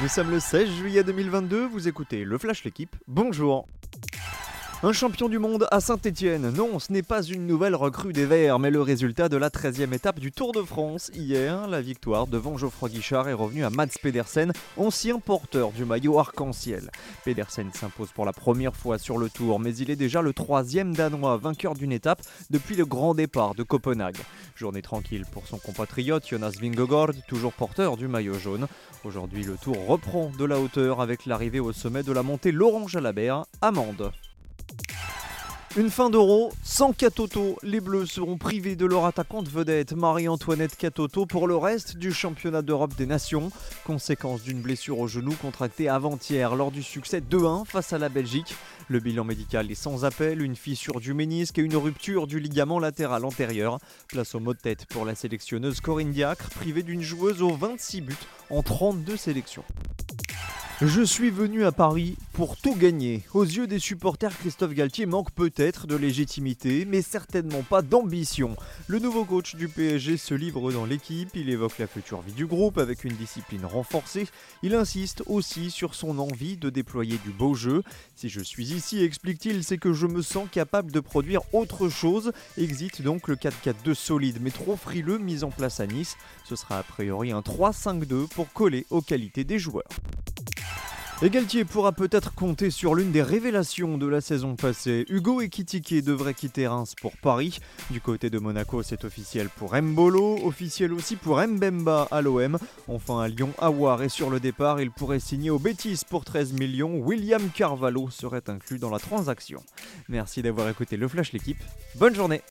Nous sommes le 16 juillet 2022, vous écoutez le Flash L'équipe, bonjour un champion du monde à Saint-Étienne. Non, ce n'est pas une nouvelle recrue des Verts, mais le résultat de la 13e étape du Tour de France. Hier, la victoire devant Geoffroy Guichard est revenue à Mats Pedersen, ancien porteur du maillot arc-en-ciel. Pedersen s'impose pour la première fois sur le Tour, mais il est déjà le troisième Danois vainqueur d'une étape depuis le grand départ de Copenhague. Journée tranquille pour son compatriote Jonas Vingegaard, toujours porteur du maillot jaune. Aujourd'hui, le Tour reprend de la hauteur avec l'arrivée au sommet de la montée Laurent Jalabert, Amande. Une fin d'euro sans Katoto. Les Bleus seront privés de leur attaquante vedette Marie-Antoinette Katoto pour le reste du championnat d'Europe des Nations. Conséquence d'une blessure au genou contractée avant-hier lors du succès 2-1 face à la Belgique. Le bilan médical est sans appel, une fissure du ménisque et une rupture du ligament latéral antérieur. Place au mot de tête pour la sélectionneuse Corinne Diacre, privée d'une joueuse aux 26 buts en 32 sélections. Je suis venu à Paris pour tout gagner. Aux yeux des supporters, Christophe Galtier manque peut-être de légitimité, mais certainement pas d'ambition. Le nouveau coach du PSG se livre dans l'équipe, il évoque la future vie du groupe avec une discipline renforcée. Il insiste aussi sur son envie de déployer du beau jeu. Si je suis ici, explique-t-il, c'est que je me sens capable de produire autre chose. Exit donc le 4-4-2 solide mais trop frileux mis en place à Nice. Ce sera a priori un 3-5-2 pour coller aux qualités des joueurs. Et Galtier pourra peut-être compter sur l'une des révélations de la saison passée. Hugo Ekitike devrait quitter Reims pour Paris. Du côté de Monaco, c'est officiel pour Mbolo, officiel aussi pour Mbemba à l'OM. Enfin, à Lyon, Awar est sur le départ. Il pourrait signer au Betis pour 13 millions. William Carvalho serait inclus dans la transaction. Merci d'avoir écouté le Flash l'équipe. Bonne journée